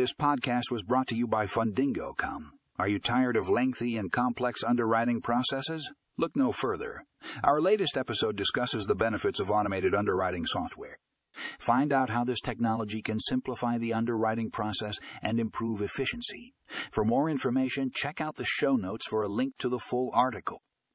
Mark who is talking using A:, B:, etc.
A: This podcast was brought to you by Fundingo.com. Are you tired of lengthy and complex underwriting processes? Look no further. Our latest episode discusses the benefits of automated underwriting software. Find out how this technology can simplify the underwriting process and improve efficiency. For more information, check out the show notes for a link to the full article.